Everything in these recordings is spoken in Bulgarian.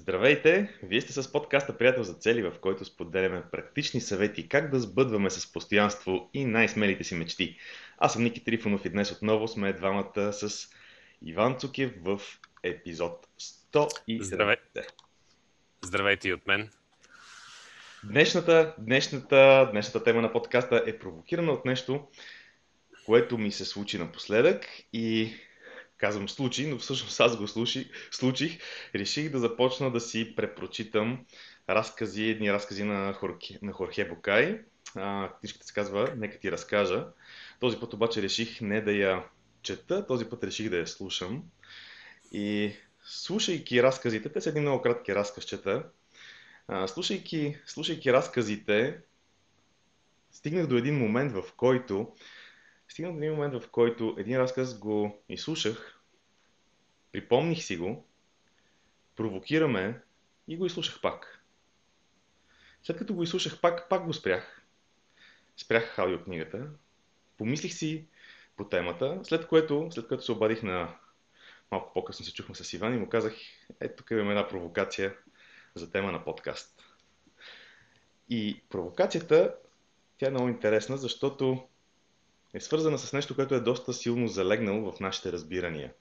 Здравейте! Вие сте с подкаста Приятел за цели, в който споделяме практични съвети как да сбъдваме с постоянство и най-смелите си мечти. Аз съм Ники Трифонов и днес отново сме двамата с Иван Цукев в епизод 100. Здравейте! Здравейте и от мен! Днешната, днешната, днешната тема на подкаста е провокирана от нещо, което ми се случи напоследък и казвам случай, но всъщност аз го слуши, случих. Реших да започна да си препрочитам разкази, едни разкази на, Хорхе, на Хорхе Бокай. А, книжката се казва Нека ти разкажа. Този път обаче реших не да я чета, този път реших да я слушам. И слушайки разказите, те са едни много кратки разказчета, а, слушайки, слушайки разказите, стигнах до един момент, в който стигнах до един момент, в който един разказ го изслушах, припомних си го, провокираме и го изслушах пак. След като го изслушах пак, пак го спрях. Спрях аудиокнигата, помислих си по темата, след което, след което се обадих на малко по-късно се чухме с Иван и му казах, ето тук имаме една провокация за тема на подкаст. И провокацията, тя е много интересна, защото е свързана с нещо, което е доста силно залегнало в нашите разбирания.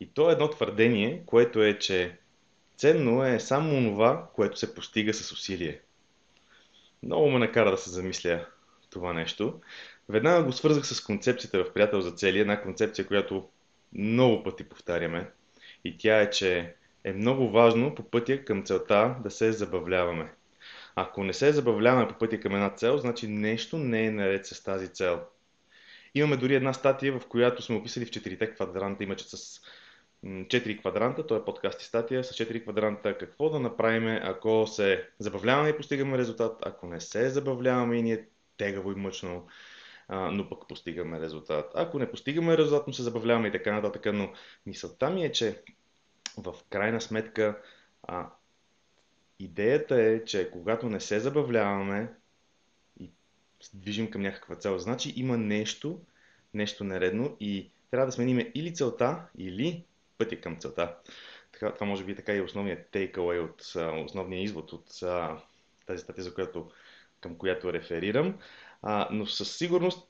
И то е едно твърдение, което е, че ценно е само това, което се постига с усилие. Много ме накара да се замисля това нещо. Веднага го свързах с концепцията в Приятел за цели, една концепция, която много пъти повтаряме. И тя е, че е много важно по пътя към целта да се забавляваме. Ако не се забавляваме по пътя към една цел, значи нещо не е наред с тази цел. Имаме дори една статия, в която сме описали в четирите квадранта, имаче с 4 квадранта, то е подкаст и статия. С 4 квадранта, какво да направим, ако се забавляваме и постигаме резултат, ако не се забавляваме и ни е тегаво и мъчно, но пък постигаме резултат. Ако не постигаме резултат, но се забавляваме и така нататък, но мисълта ми е, че в крайна сметка а, идеята е, че когато не се забавляваме движим към някаква цел, значи има нещо, нещо нередно и трябва да смениме или целта, или пътя към целта. Така, това може би така и основният takeaway от основния извод от тази статия, за която, към която реферирам. А, но със сигурност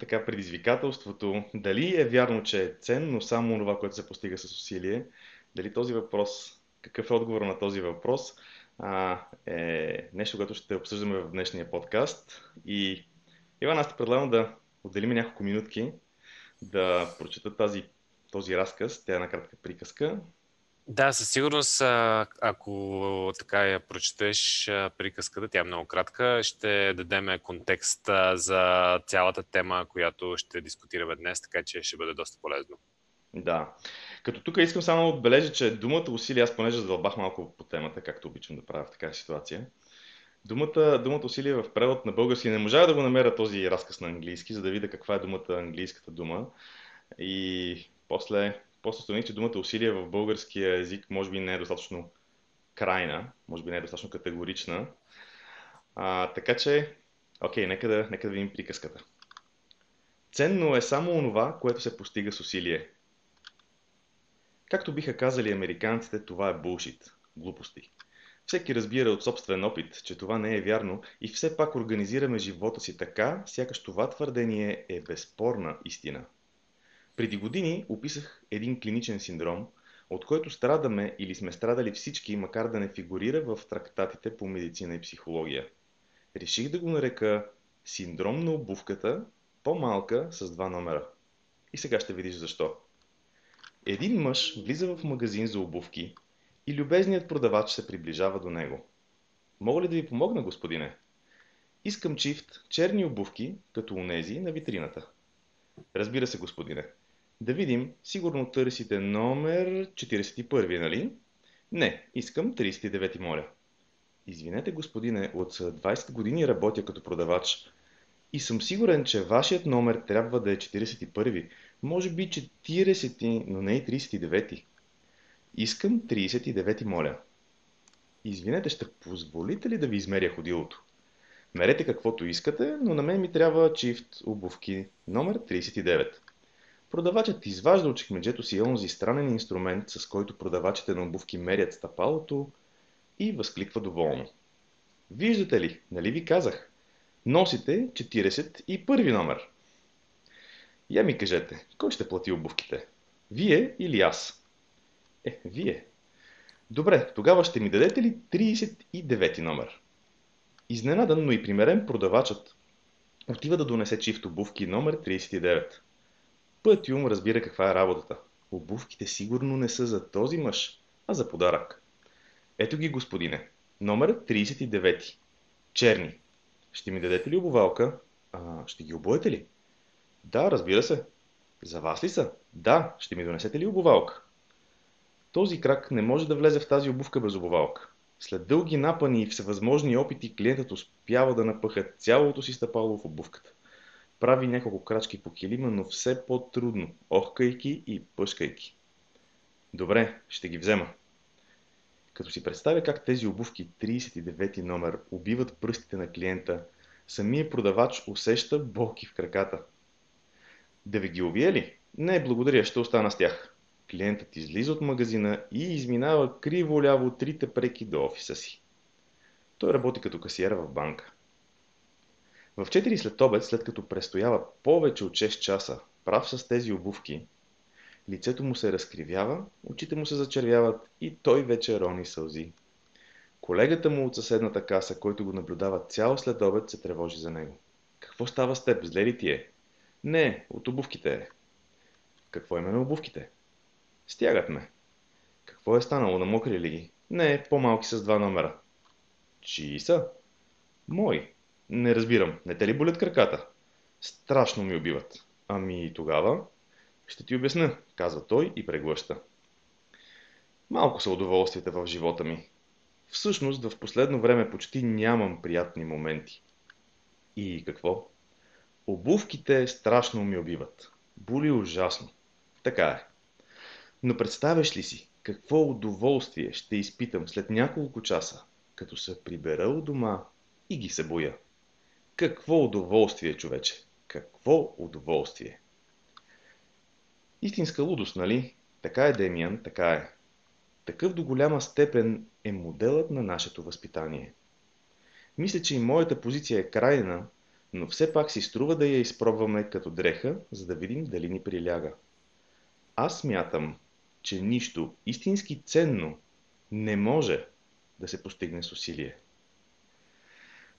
така предизвикателството, дали е вярно, че е ценно само това, което се постига с усилие, дали този въпрос, какъв е отговор на този въпрос, а, е нещо, което ще обсъждаме в днешния подкаст. И Иван, аз те предлагам да отделим няколко минутки да прочета тази този разказ. Тя е една кратка приказка. Да, със сигурност, ако така я прочетеш приказката, тя е много кратка, ще дадем контекст за цялата тема, която ще дискутираме днес, така че ще бъде доста полезно. Да. Като тук искам само да отбележа, че думата усилие, аз понеже задълбах малко по темата, както обичам да правя в такава ситуация, думата, думата усилие в превод на български не можах да го намеря този разказ на английски, за да видя каква е думата, английската дума. И после, после установих, че думата усилие в българския език може би не е достатъчно крайна, може би не е достатъчно категорична. А, така че, окей, нека да, нека да видим приказката. Ценно е само онова, което се постига с усилие. Както биха казали американците, това е булшит, глупости. Всеки разбира от собствен опит, че това не е вярно и все пак организираме живота си така, сякаш това твърдение е безспорна истина. Преди години описах един клиничен синдром, от който страдаме или сме страдали всички, макар да не фигурира в трактатите по медицина и психология. Реших да го нарека синдром на обувката, по-малка с два номера. И сега ще видиш защо. Един мъж влиза в магазин за обувки и любезният продавач се приближава до него. Мога ли да ви помогна, господине? Искам чифт черни обувки, като унези на витрината. Разбира се, господине. Да видим, сигурно търсите номер 41, нали? Не, искам 39, моля. Извинете, господине, от 20 години работя като продавач и съм сигурен, че вашият номер трябва да е 41, може би 40, но не и 39. Искам 39, моля. Извинете, ще позволите ли да ви измеря ходилото? Мерете каквото искате, но на мен ми трябва чифт обувки номер 39. Продавачът изважда от чекмеджето си онзи странен инструмент, с който продавачите на обувки мерят стъпалото, и възкликва доволно. Виждате ли, нали ви казах? Носите 41 номер. Я ми кажете, кой ще плати обувките? Вие или аз? Е, вие. Добре, тогава ще ми дадете ли 39 номер? Изненадан, но и примерен продавачът отива да донесе чифт обувки номер 39. Пъти ум разбира каква е работата. Обувките сигурно не са за този мъж, а за подарък. Ето ги, господине. Номер 39. Черни. Ще ми дадете ли обувалка? А, ще ги обуете ли? Да, разбира се. За вас ли са? Да, ще ми донесете ли обувалка? Този крак не може да влезе в тази обувка без обувалка. След дълги напани и всевъзможни опити, клиентът успява да напъха цялото си стъпало в обувката. Прави няколко крачки по килима, но все по-трудно, охкайки и пъшкайки. Добре, ще ги взема. Като си представя как тези обувки 39 номер убиват пръстите на клиента, самия продавач усеща болки в краката. Да ви ги увия ли? Не, благодаря, ще остана с тях. Клиентът излиза от магазина и изминава криво-ляво трите преки до офиса си. Той работи като касиер в банка. В 4 след обед, след като престоява повече от 6 часа, прав с тези обувки, лицето му се разкривява, очите му се зачервяват и той вече рони сълзи. Колегата му от съседната каса, който го наблюдава цял след обед, се тревожи за него. Какво става с теб? Зле ли ти е? Не, от обувките. Какво име на обувките? Стягат ме. Какво е станало? Намокри ли ги? Не, по-малки с два номера. Чии са? Мои. Не разбирам. Не те ли болят краката? Страшно ми убиват. Ами тогава ще ти обясня, казва той и преглъща. Малко са удоволствията в живота ми. Всъщност, в последно време почти нямам приятни моменти. И какво? Обувките страшно ми убиват. Боли ужасно. Така е. Но представяш ли си, какво удоволствие ще изпитам след няколко часа, като се прибера у дома и ги се боя? Какво удоволствие, човече! Какво удоволствие! Истинска лудост, нали? Така е, Демиан, така е. Такъв до голяма степен е моделът на нашето възпитание. Мисля, че и моята позиция е крайна, но все пак си струва да я изпробваме като дреха, за да видим дали ни приляга. Аз смятам, че нищо истински ценно не може да се постигне с усилие.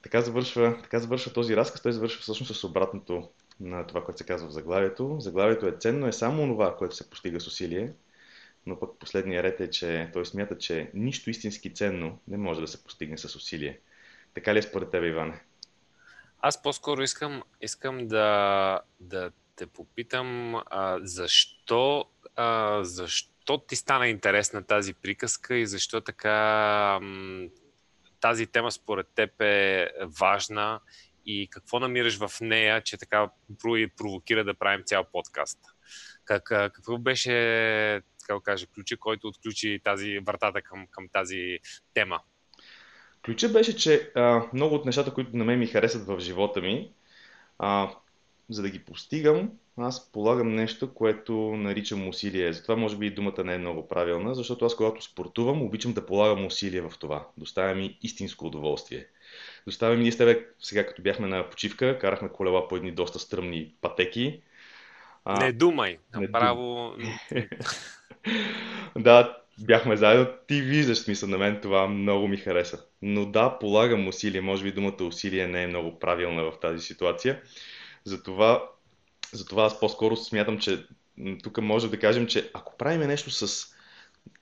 Така завършва, така завършва този разказ. Той завършва всъщност с обратното на това, което се казва в заглавието. Заглавието е ценно, е само това, което се постига с усилие, но пък последния ред е, че той смята, че нищо истински ценно не може да се постигне с усилие. Така ли е според тебе, Иване? Аз по-скоро искам, искам да, да те попитам а, защо, а, защо ти стана интересна тази приказка и защо така м- тази тема според теб е важна и какво намираш в нея, че така провокира да правим цял подкаст? Как, какво беше, така да кажа, ключа, който отключи тази вратата към, към тази тема? Ключа беше, че а, много от нещата, които на мен ми харесват в живота ми, а, за да ги постигам, аз полагам нещо, което наричам усилие. Затова може би и думата не е много правилна, защото аз когато спортувам, обичам да полагам усилие в това. Доставя ми истинско удоволствие. Доставя ми ние с тебе, сега като бяхме на почивка, карахме колела по едни доста стръмни пътеки. А, не думай, направо... Не да, бяхме заедно. Ти виждаш смисъл на мен, това много ми хареса. Но да, полагам усилие. Може би думата усилие не е много правилна в тази ситуация. Затова затова аз по-скоро смятам, че тук може да кажем, че ако правим нещо с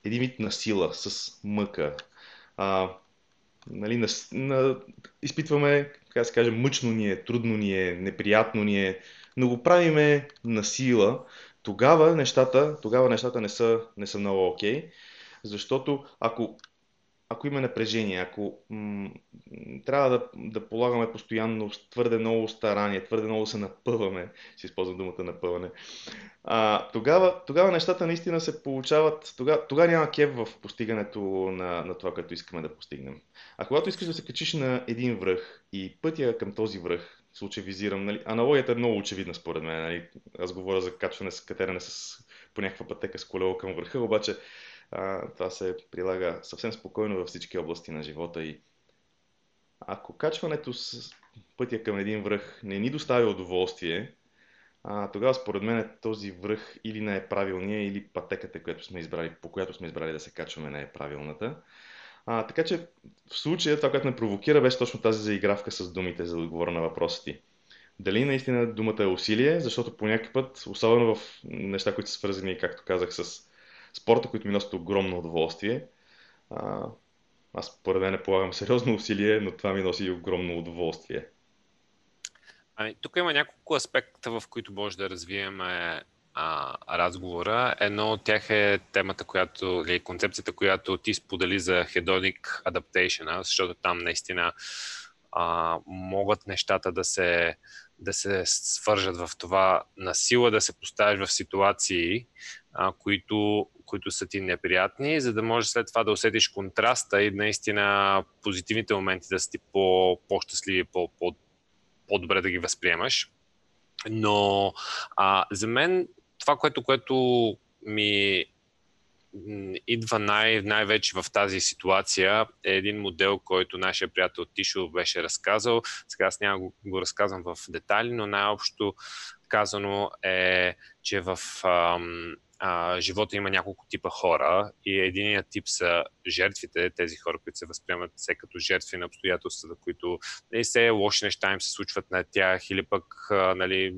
един вид на сила, с мъка, а, нали, на, на, изпитваме, как да се каже, мъчно ни е, трудно ни е, неприятно ни е, но го правиме на сила, тогава нещата, тогава нещата не са, не са много окей, okay, защото ако ако има напрежение, ако м- трябва да, да полагаме постоянно твърде много старание, твърде много се напъваме, си използвам думата напъване, а, тогава, тогава нещата наистина се получават, тогава, тогава няма кев в постигането на, на това, което искаме да постигнем. А когато искаш да се качиш на един връх и пътя към този връх, случай визирам, нали, аналогията е много очевидна според мен. Нали, аз говоря за качване с катеране с, по някаква пътека с колело към върха, обаче А, това се прилага съвсем спокойно във всички области на живота и ако качването с пътя към един връх не ни доставя удоволствие, а, тогава според мен този връх или не е правилния, или пътеката, която сме избрали, по която сме избрали да се качваме, не е правилната. А, така че в случая това, което ме провокира, беше точно тази заигравка с думите, за да отговоря на въпроса ти. Дали наистина думата е усилие, защото по някакъв път, особено в неща, които са свързани, както казах, с спорта, които ми носят огромно удоволствие, а, аз според мен не полагам сериозно усилие, но това ми носи огромно удоволствие. Ами, тук има няколко аспекта, в които може да развием а, разговора. Едно от тях е темата, която, или концепцията, която ти сподели за hedonic adaptation, защото там наистина а, могат нещата да се, да се свържат в това на сила да се поставиш в ситуации, а, които, които са ти неприятни, за да може след това да усетиш контраста и наистина позитивните моменти да са ти по, по-щастливи, по, по, по-добре да ги възприемаш. Но а, за мен това, което, което ми идва най- най-вече в тази ситуация е един модел, който нашия приятел Тишо беше разказал. Сега аз няма го, го разказвам в детайли, но най-общо казано е, че в ам, а, живота има няколко типа хора и единият тип са жертвите, тези хора, които се възприемат все като жертви на обстоятелствата, които нали, все лоши неща им се случват на тях или пък а, нали,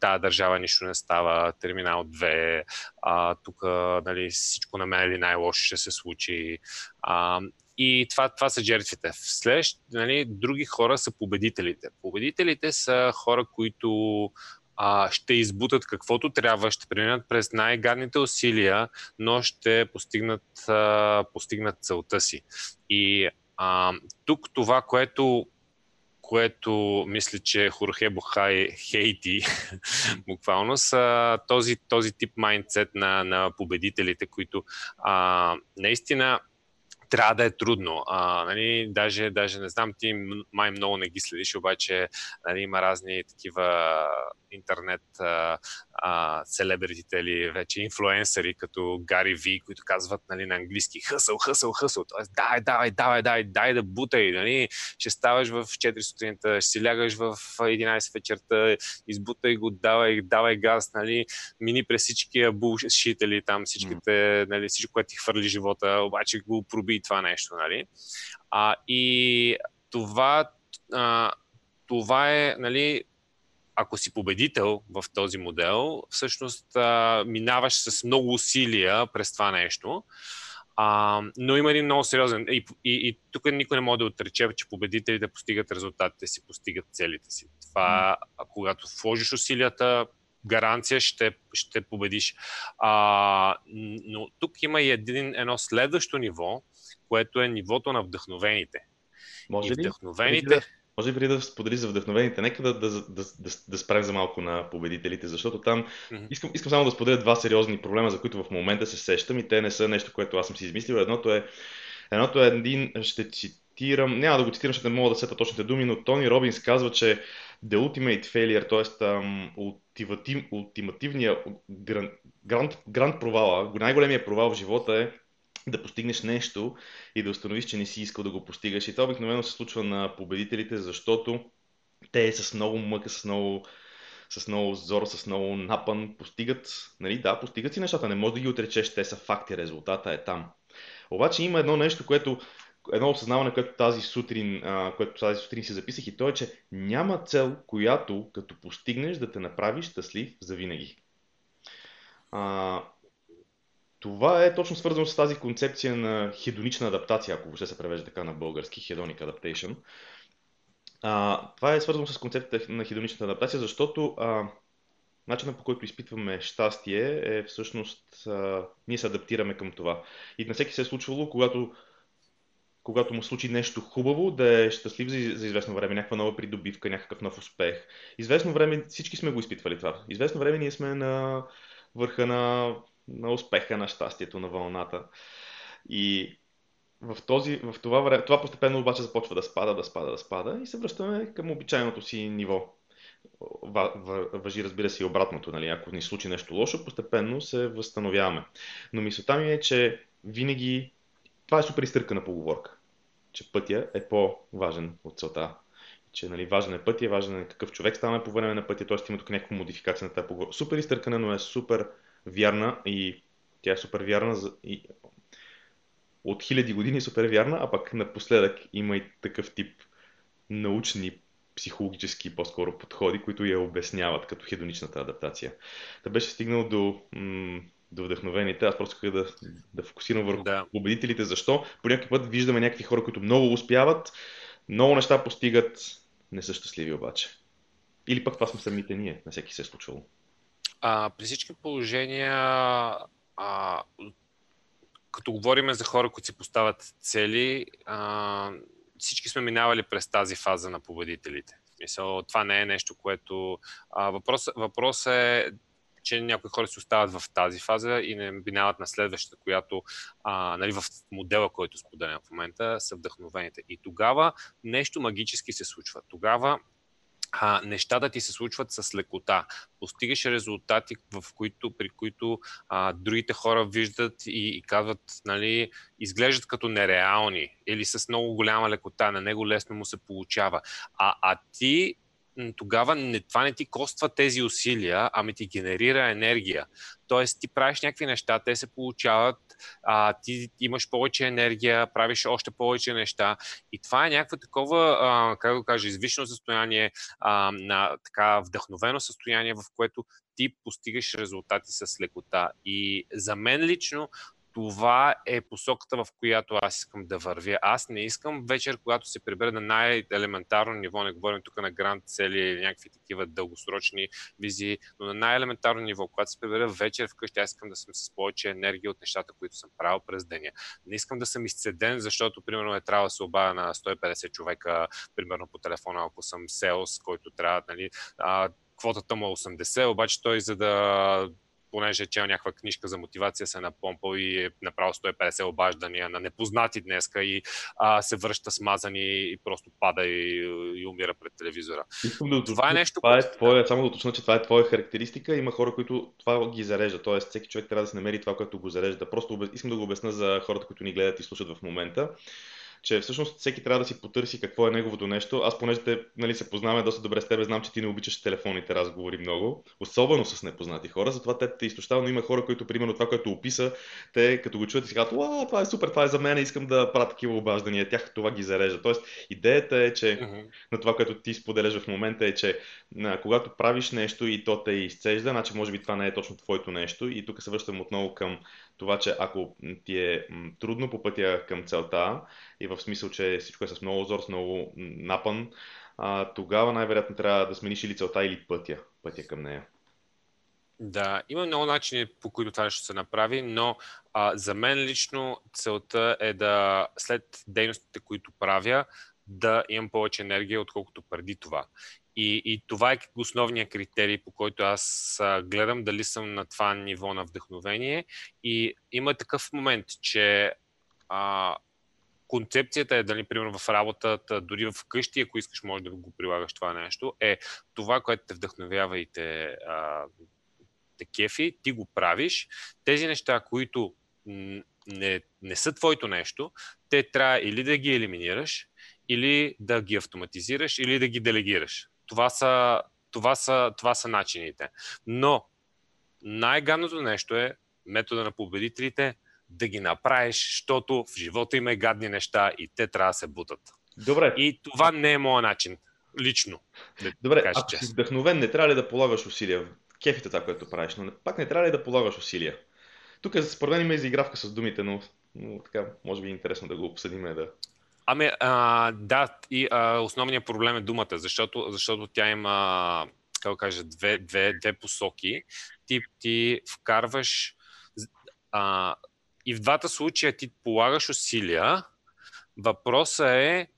тая държава нищо не става, терминал 2, а, тук нали, всичко на мен или най-лошо ще се случи. А, и това, това са жертвите. След, нали, други хора са победителите. Победителите са хора, които а, ще избутат каквото трябва, ще преминат през най-гадните усилия, но ще постигнат, а, постигнат целта си. И а, тук това, което което мисля, че Хорхе Бухай хейти буквално са този, този тип майндсет на, на победителите, които а, наистина трябва да е трудно. А, нали, даже, даже не знам, ти май много не ги следиш, обаче нали, има разни такива интернет селебритите или вече инфлуенсъри, като Гари Ви, които казват нали, на английски хъсъл, хъсъл, хъсъл. Тоест, давай, давай, давай, давай, дай да бутай. Нали? Ще ставаш в 4 сутринта, ще си лягаш в 11 вечерта, избутай го, давай, давай газ, нали? мини през всички булшители, там всичките, нали, всичко, което ти хвърли живота, обаче го проби това нещо. Нали? А, и това, а, това е, нали, ако си победител в този модел, всъщност а, минаваш с много усилия през това нещо. А, но има един много сериозен. И, и, и тук никой не може да отрече, че победителите постигат резултатите си, постигат целите си. Това, mm. когато вложиш усилията, гаранция ще, ще победиш. А, но тук има и един, едно следващо ниво, което е нивото на вдъхновените. Може и вдъхновените. Може би да сподели за вдъхновените, нека да, да, да, да, да спрем за малко на победителите, защото там mm-hmm. искам, искам само да споделя два сериозни проблема, за които в момента се сещам и те не са нещо, което аз съм си измислил. Едното е, едното е един, ще цитирам, няма да го цитирам, ще не мога да сета точните думи, но Тони Робинс казва, че the ultimate failure, т.е. ултимативният гранд, гранд провала, най-големия провал в живота е да постигнеш нещо и да установиш, че не си искал да го постигаш. И това обикновено се случва на победителите, защото те с много мъка, с много, с много зор, с много напън постигат, нали, да, постигат си нещата, не може да ги отречеш, те са факти, резултата е там. Обаче има едно нещо, което едно осъзнаване, което тази сутрин, а, което тази сутрин си записах и то е, че няма цел, която като постигнеш да те направи щастлив за винаги. А, това е точно свързано с тази концепция на хедонична адаптация, ако въобще се превежда така на български, hedonic adaptation. А, това е свързано с концепцията на хедоничната адаптация, защото а, начинът по който изпитваме щастие е всъщност а, ние се адаптираме към това. И на всеки се е случвало, когато, когато му случи нещо хубаво, да е щастлив за, за известно време, някаква нова придобивка, някакъв нов успех. Известно време всички сме го изпитвали това. Известно време ние сме на върха на на успеха, на щастието, на вълната. И в, този, в това време, това постепенно обаче започва да спада, да спада, да спада и се връщаме към обичайното си ниво. въжи, разбира се, и обратното. Нали? Ако ни случи нещо лошо, постепенно се възстановяваме. Но мисълта ми е, че винаги това е супер изтъркана поговорка, че пътя е по-важен от целта. Че нали, важен е пътя, важен е какъв човек ставаме по време на пътя, т.е. има тук някаква модификация на тази поговорка. Супер изтъркана, но е супер вярна и тя е супер вярна за, и, от хиляди години е супер вярна, а пък напоследък има и такъв тип научни, психологически по-скоро подходи, които я обясняват като хедоничната адаптация. Да беше стигнал до, м- до вдъхновените. Аз просто исках да, да фокусирам върху да. победителите. Защо? По някакъв път виждаме някакви хора, които много успяват, много неща постигат, не са щастливи обаче. Или пък това сме самите ние, на всеки се е случвало. А, при всички положения, а, като говорим за хора, които си поставят цели, а, всички сме минавали през тази фаза на победителите. Мисъл, това не е нещо, което... А, въпрос, въпрос е че някои хора се остават в тази фаза и не минават на следващата, която а, нали, в модела, който споделям в момента, са вдъхновените. И тогава нещо магически се случва. Тогава а, нещата ти се случват с лекота. Постигаш резултати, в които, при които а, другите хора виждат и, и казват, нали, изглеждат като нереални или с много голяма лекота, на него лесно му се получава. А, а ти тогава не, това не ти коства тези усилия, ами ти генерира енергия. Тоест ти правиш някакви неща, те се получават, а, ти имаш повече енергия, правиш още повече неща и това е някакво такова, а, как да кажа, извишено състояние, а, на така вдъхновено състояние, в което ти постигаш резултати с лекота. И за мен лично това е посоката, в която аз искам да вървя. Аз не искам вечер, когато се прибера на най-елементарно ниво, не говорим тук на гранд цели или някакви такива дългосрочни визии, но на най-елементарно ниво, когато се прибера вечер вкъщи, аз искам да съм с повече енергия от нещата, които съм правил през деня. Не искам да съм изцеден, защото, примерно, е трябва да се обадя на 150 човека, примерно по телефона, ако съм селс, който трябва, нали, а, квотата му е 80, обаче той за да понеже е чел някаква книжка за мотивация, се е напомпал и е направил 150 обаждания на непознати днеска и а, се връща смазани и просто пада и, и умира пред телевизора. Искам да това е нещо. Това е твоя, само да уточня, че това е твоя характеристика. Има хора, които това ги зарежда. Тоест, всеки човек трябва да се намери това, което го зарежда. Просто искам да го обясна за хората, които ни гледат и слушат в момента че всъщност всеки трябва да си потърси какво е неговото нещо. Аз, понеже те, нали, се познаваме доста добре с теб, знам, че ти не обичаш телефонните разговори много, особено с непознати хора, затова те те изтощава, но има хора, които, примерно, това, което описа, те като го чуят и си казват, Уа, това е супер, това е за мен, искам да правя такива обаждания, тях това ги зарежда. Тоест, идеята е, че uh-huh. на това, което ти споделяш в момента е, че на, когато правиш нещо и то те изцежда, значи може би това не е точно твоето нещо и тук се връщам отново към това, че ако ти е трудно по пътя към целта и в смисъл, че всичко е с много озор, с много напън, а, тогава най-вероятно трябва да смениш или целта, или пътя, пътя към нея. Да, има много начини по които това ще се направи, но а, за мен лично целта е да след дейностите, които правя, да имам повече енергия, отколкото преди това. И, и това е основният критерий, по който аз гледам дали съм на това ниво на вдъхновение. И има такъв момент, че а, концепцията е, дали, примерно в работата, дори в къщи, ако искаш, може да го прилагаш това нещо, е това, което те вдъхновява и те, а, те кефи, ти го правиш. Тези неща, които не, не са твоето нещо, те трябва или да ги елиминираш, или да ги автоматизираш, или да ги делегираш. Това са, това са, това са начините. Но най-гадното нещо е метода на победителите да ги направиш, защото в живота има е гадни неща и те трябва да се бутат. Добре. И това не е моят начин. Лично. Да Добре, ако си вдъхновен, не трябва ли да полагаш усилия? Кефите това, което правиш, но пак не трябва ли да полагаш усилия? Тук според мен има изигравка с думите, но, но така, може би е интересно да го обсъдим, да Ами, а, да, и а, основният проблем е думата, защото, защото тя има, как кажа, две, две, две посоки. Ти, ти вкарваш а, и в двата случая ти полагаш усилия. Въпросът е,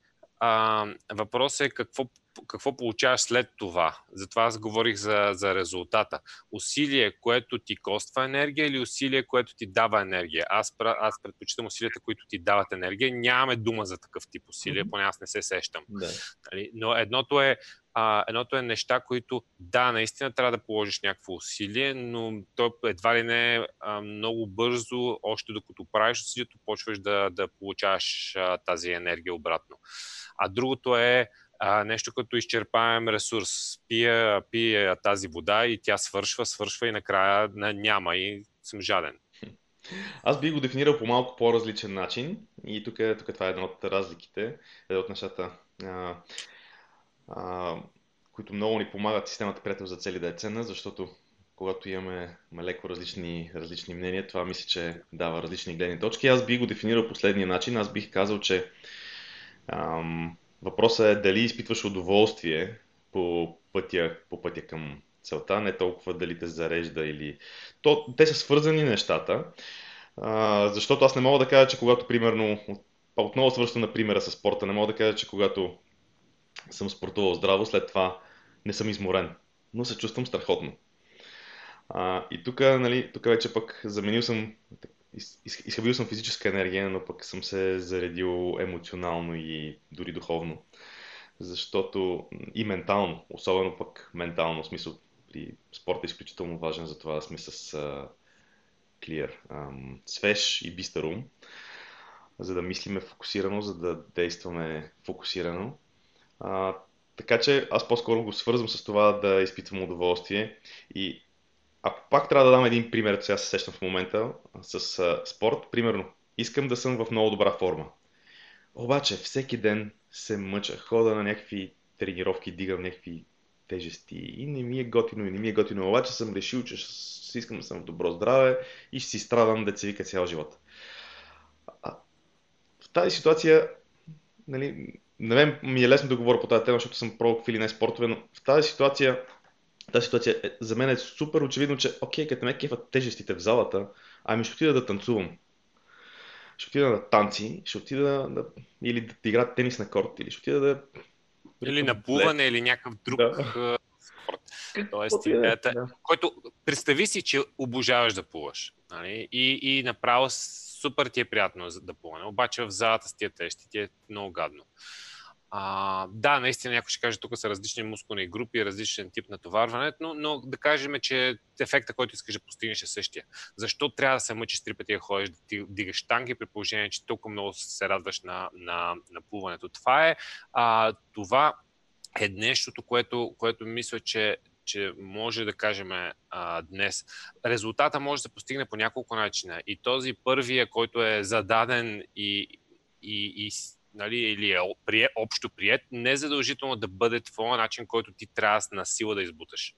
а, въпросът е какво какво получаваш след това. Затова аз говорих за, за резултата. Усилие, което ти коства енергия или усилие, което ти дава енергия. Аз, аз предпочитам усилията, които ти дават енергия. Нямаме дума за такъв тип усилия, поне аз не се сещам. Да. Нали? Но едното е а, едното е неща, които да, наистина трябва да положиш някакво усилие, но то едва ли не а, много бързо, още докато правиш усилието, почваш да, да получаваш а, тази енергия обратно. А другото е а, нещо като изчерпаем ресурс. Пия, пия тази вода и тя свършва, свършва и накрая няма и съм жаден. Аз би го дефинирал по малко по-различен начин и тук, тук това е една от разликите, една от нещата, а, а, които много ни помагат системата приятел за цели да е ценна, защото когато имаме леко различни, различни мнения, това мисля, че дава различни гледни точки. Аз би го дефинирал последния начин. Аз бих казал, че ам, Въпросът е дали изпитваш удоволствие по пътя, по пътя към целта, не толкова дали те зарежда или... То, те са свързани нещата, а, защото аз не мога да кажа, че когато, примерно, отново свършвам на примера с спорта, не мога да кажа, че когато съм спортувал здраво, след това не съм изморен, но се чувствам страхотно. А, и тук, нали, тук вече пък заменил съм изхабил съм физическа енергия, но пък съм се заредил емоционално и дори духовно. Защото и ментално, особено пък ментално, в смисъл при спорта е изключително важен, за това да сме с uh, clear, um, свеж и бистър ум, за да мислиме фокусирано, за да действаме фокусирано. Uh, така че аз по-скоро го свързвам с това да изпитвам удоволствие и ако пак трябва да дам един пример, сега се сещам в момента с а, спорт, примерно, искам да съм в много добра форма. Обаче всеки ден се мъча, хода на някакви тренировки, дигам някакви тежести и не ми е готино и не ми е готино, обаче съм решил, че ще искам да съм в добро здраве и ще си страдам да вика цял живот. А, в тази ситуация, нали, на мен ми е лесно да говоря по тази тема, защото съм пробвал какви не спортове, но в тази ситуация тази ситуация е, за мен е супер очевидно, че окей, като ме кефат тежестите в залата, ами ще отида да танцувам. Ще отида на танци, ще отида да, или да игра тенис на корт, или ще отида да... Или на плуване, или някакъв друг да. спорт. Тоест, идеята, да. който представи си, че обожаваш да плуваш. Нали? И, и направо супер ти е приятно да плуване. Обаче в залата с тия тещи ти е много гадно. А, да, наистина някой ще каже, тук са различни мускулни групи, различен тип натоварване, но, но да кажем, че ефекта, който искаш да постигнеш е същия. Защо трябва да се мъчиш три пъти да ходиш, да дигаш танки, при положение, че толкова много се радваш на, на, на плуването? Това е, а, това е нещото, което, което мисля, че че може да кажем а, днес. Резултата може да се постигне по няколко начина. И този първия, който е зададен и, и, и нали, или е прие, общо прият, не е задължително да бъде твоя начин, който ти трябва на сила да избуташ.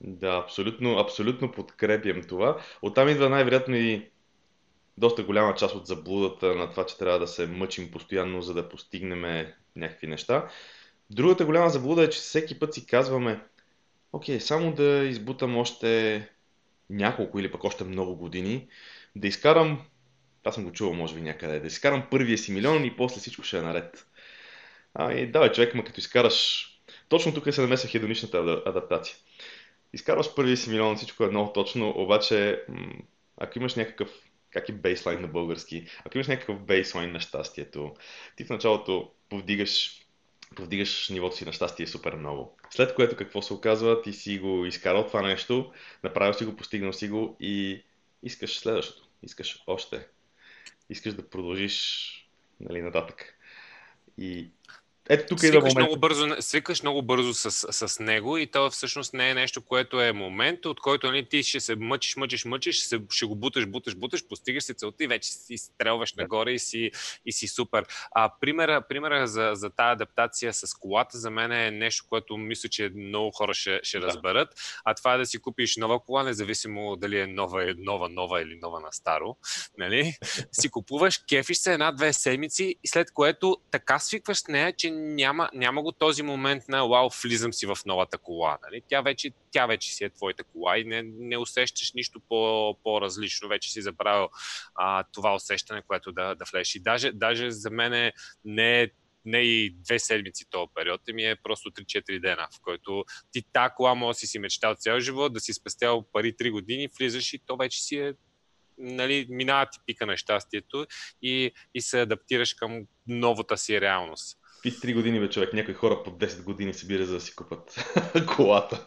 Да, абсолютно, абсолютно подкрепям това. Оттам идва най-вероятно и доста голяма част от заблудата на това, че трябва да се мъчим постоянно, за да постигнем някакви неща. Другата голяма заблуда е, че всеки път си казваме, окей, само да избутам още няколко или пък още много години, да изкарам аз съм го чувал, може би, някъде. Да изкарам първия си милион и после всичко ще е наред. Да, бе, човек, ма като изкараш... Точно тук се намесва хедоничната адаптация. Изкарваш първия си милион, всичко е много точно, обаче, ако имаш някакъв как е бейслайн на български, ако имаш някакъв бейслайн на щастието, ти в началото повдигаш, повдигаш нивото си на щастие супер много. След което какво се оказва, ти си го изкарал това нещо, направил си го, постигнал си го и искаш следващото, искаш още, искаш да продължиш нали, нататък. И ето тук свикаш момент. Много бързо, свикаш много бързо с, с него и то всъщност не е нещо, което е момент, от който нали, ти ще се мъчиш, мъчиш, мъчиш, ще, ще го буташ, буташ, буташ, постигаш си целта и вече си стрелваш да. нагоре и си, и си супер. А примера, примера за, за тази адаптация с колата за мен е нещо, което мисля, че много хора ще, ще да. разберат. А това е да си купиш нова кола, независимо дали е нова, нова, нова или нова на старо. Нали? си купуваш, кефиш се една-две седмици и след което така свикваш с нея, че няма, няма го този момент на вау, влизам си в новата кола. Нали? Тя, вече, тя вече си е твоята кола и не, не усещаш нищо по, по-различно. Вече си забравил а, това усещане, което да, да влезеш. И даже, даже за мен не е не и две седмици този период, ми е просто 3-4 дена, в който ти та кола може си си мечтал цял живот, да си спестял пари 3 години, влизаш и то вече си е нали, минава ти пика на щастието и, и се адаптираш към новата си реалност. И 3 години, бе, човек. Някои хора по 10 години се бира за да си купат колата.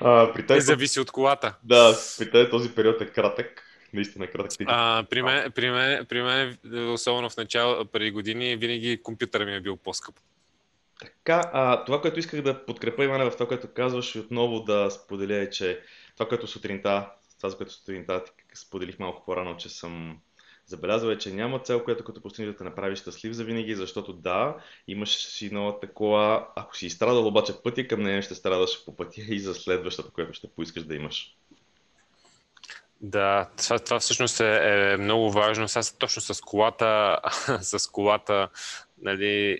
а, при тъй, зависи от колата. Да, при тъй този период е кратък. Наистина е кратък. А, при, мен, при, мен, при мен, особено в начало, преди години, винаги компютър ми е бил по-скъп. Така, а, това, което исках да подкрепа, Иване, в това, което казваш и отново да споделя е, че това, което сутринта, това, за което сутринта споделих малко по-рано, че съм забелязал е, че няма цел, която като постигнеш да те направи щастлив за винаги, защото да, имаш си новата кола, ако си изстрадал обаче пътя към нея, ще страдаш по пътя и за следващата, която ще поискаш да имаш. Да, това, това всъщност е, е много важно. Сега точно с колата, с колата, нали,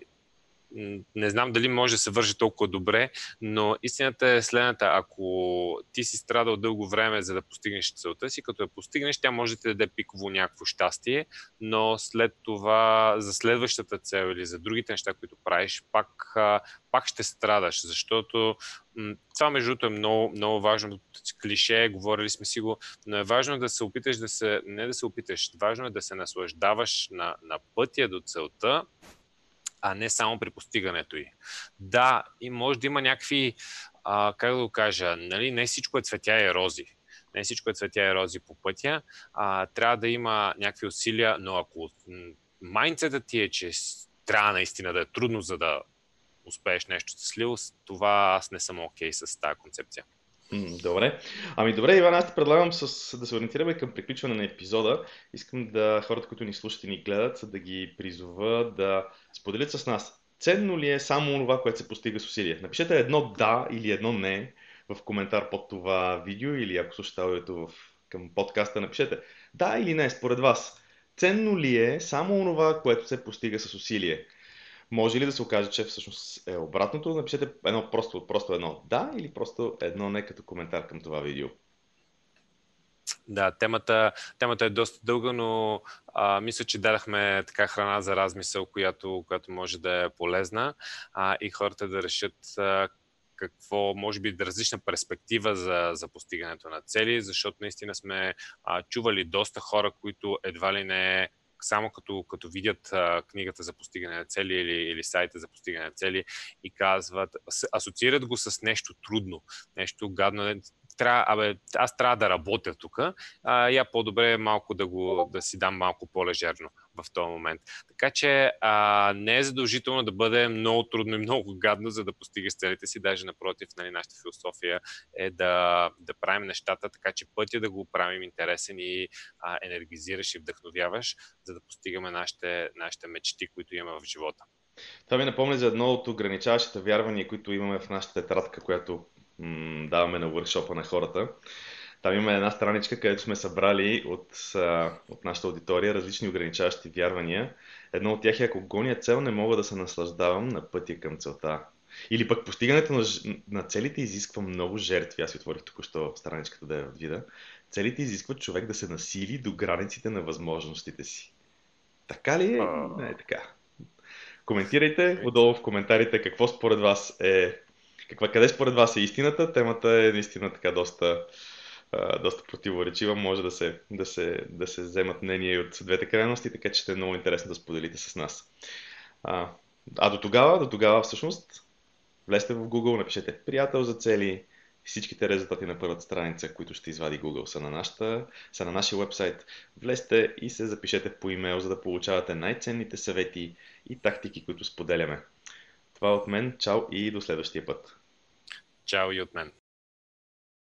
не знам дали може да се върши толкова добре, но истината е следната. Ако ти си страдал дълго време за да постигнеш целта си, като я постигнеш, тя може да ти даде пиково някакво щастие, но след това за следващата цел или за другите неща, които правиш, пак, пак ще страдаш, защото това между другото е много, много важно. Клише, говорили сме си го, но е важно да се опиташ да се, не да се опиташ, важно е да се наслаждаваш на, на пътя до целта, а не само при постигането й. Да, и може да има някакви, а, как да го кажа, нали, не всичко е цветя и рози. Не всичко е цветя и рози по пътя. А, трябва да има някакви усилия, но ако майнцета ти е, че трябва наистина да е трудно, за да успееш нещо щастливо, това аз не съм окей okay с тази концепция. Добре. Ами добре, Иван, аз ти предлагам с, да се ориентираме към приключване на епизода. Искам да хората, които ни слушат и ни гледат, да ги призова да споделят с нас. Ценно ли е само това, което се постига с усилие? Напишете едно да или едно не в коментар под това видео или ако слушате аудиото в, към подкаста, напишете да или не, според вас. Ценно ли е само това, което се постига с усилие? Може ли да се окаже, че всъщност е обратното? Напишете едно просто, просто едно да или просто едно не като коментар към това видео. Да, темата, темата е доста дълга, но а, мисля, че дадахме така храна за размисъл, която, която може да е полезна а, и хората да решат а, какво, може би, различна перспектива за, за постигането на цели, защото наистина сме а, чували доста хора, които едва ли не само като, като видят книгата за постигане на цели или, или сайта за постигане на цели и казват, асоциират го с нещо трудно, нещо гадно. Трябва, абе, аз трябва да работя тук, я по-добре малко да, го, да си дам малко по-лежерно в този момент. Така че а, не е задължително да бъде много трудно и много гадно, за да постигаш целите си. Даже напротив, нали, нашата философия е да, да правим нещата така, че пътя да го правим интересен и а, енергизираш и вдъхновяваш, за да постигаме нашите, нашите мечти, които имаме в живота. Това ми напомня за едно от ограничаващите вярвания, които имаме в нашата тетрадка, която м- даваме на въркшопа на хората. Там има една страничка, където сме събрали от, от нашата аудитория различни ограничаващи вярвания. Едно от тях е, ако гоня цел, не мога да се наслаждавам на пътя към целта. Или пък постигането на, на целите изисква много жертви. Аз си отворих току-що страничката да я видя. Целите изискват човек да се насили до границите на възможностите си. Така ли е? Не е така. Коментирайте отдолу в коментарите какво според вас е каква, къде според вас е истината. Темата е наистина така доста, доста противоречива. Може да се, да, се, да се вземат мнения от двете крайности, така че ще е много интересно да споделите с нас. А, а до тогава, до тогава всъщност, влезте в Google, напишете приятел за цели, всичките резултати на първата страница, които ще извади Google, са на, нашата, са на нашия вебсайт. Влезте и се запишете по имейл, за да получавате най-ценните съвети и тактики, които споделяме. Това е от мен. Чао и до следващия път. Чао и от мен.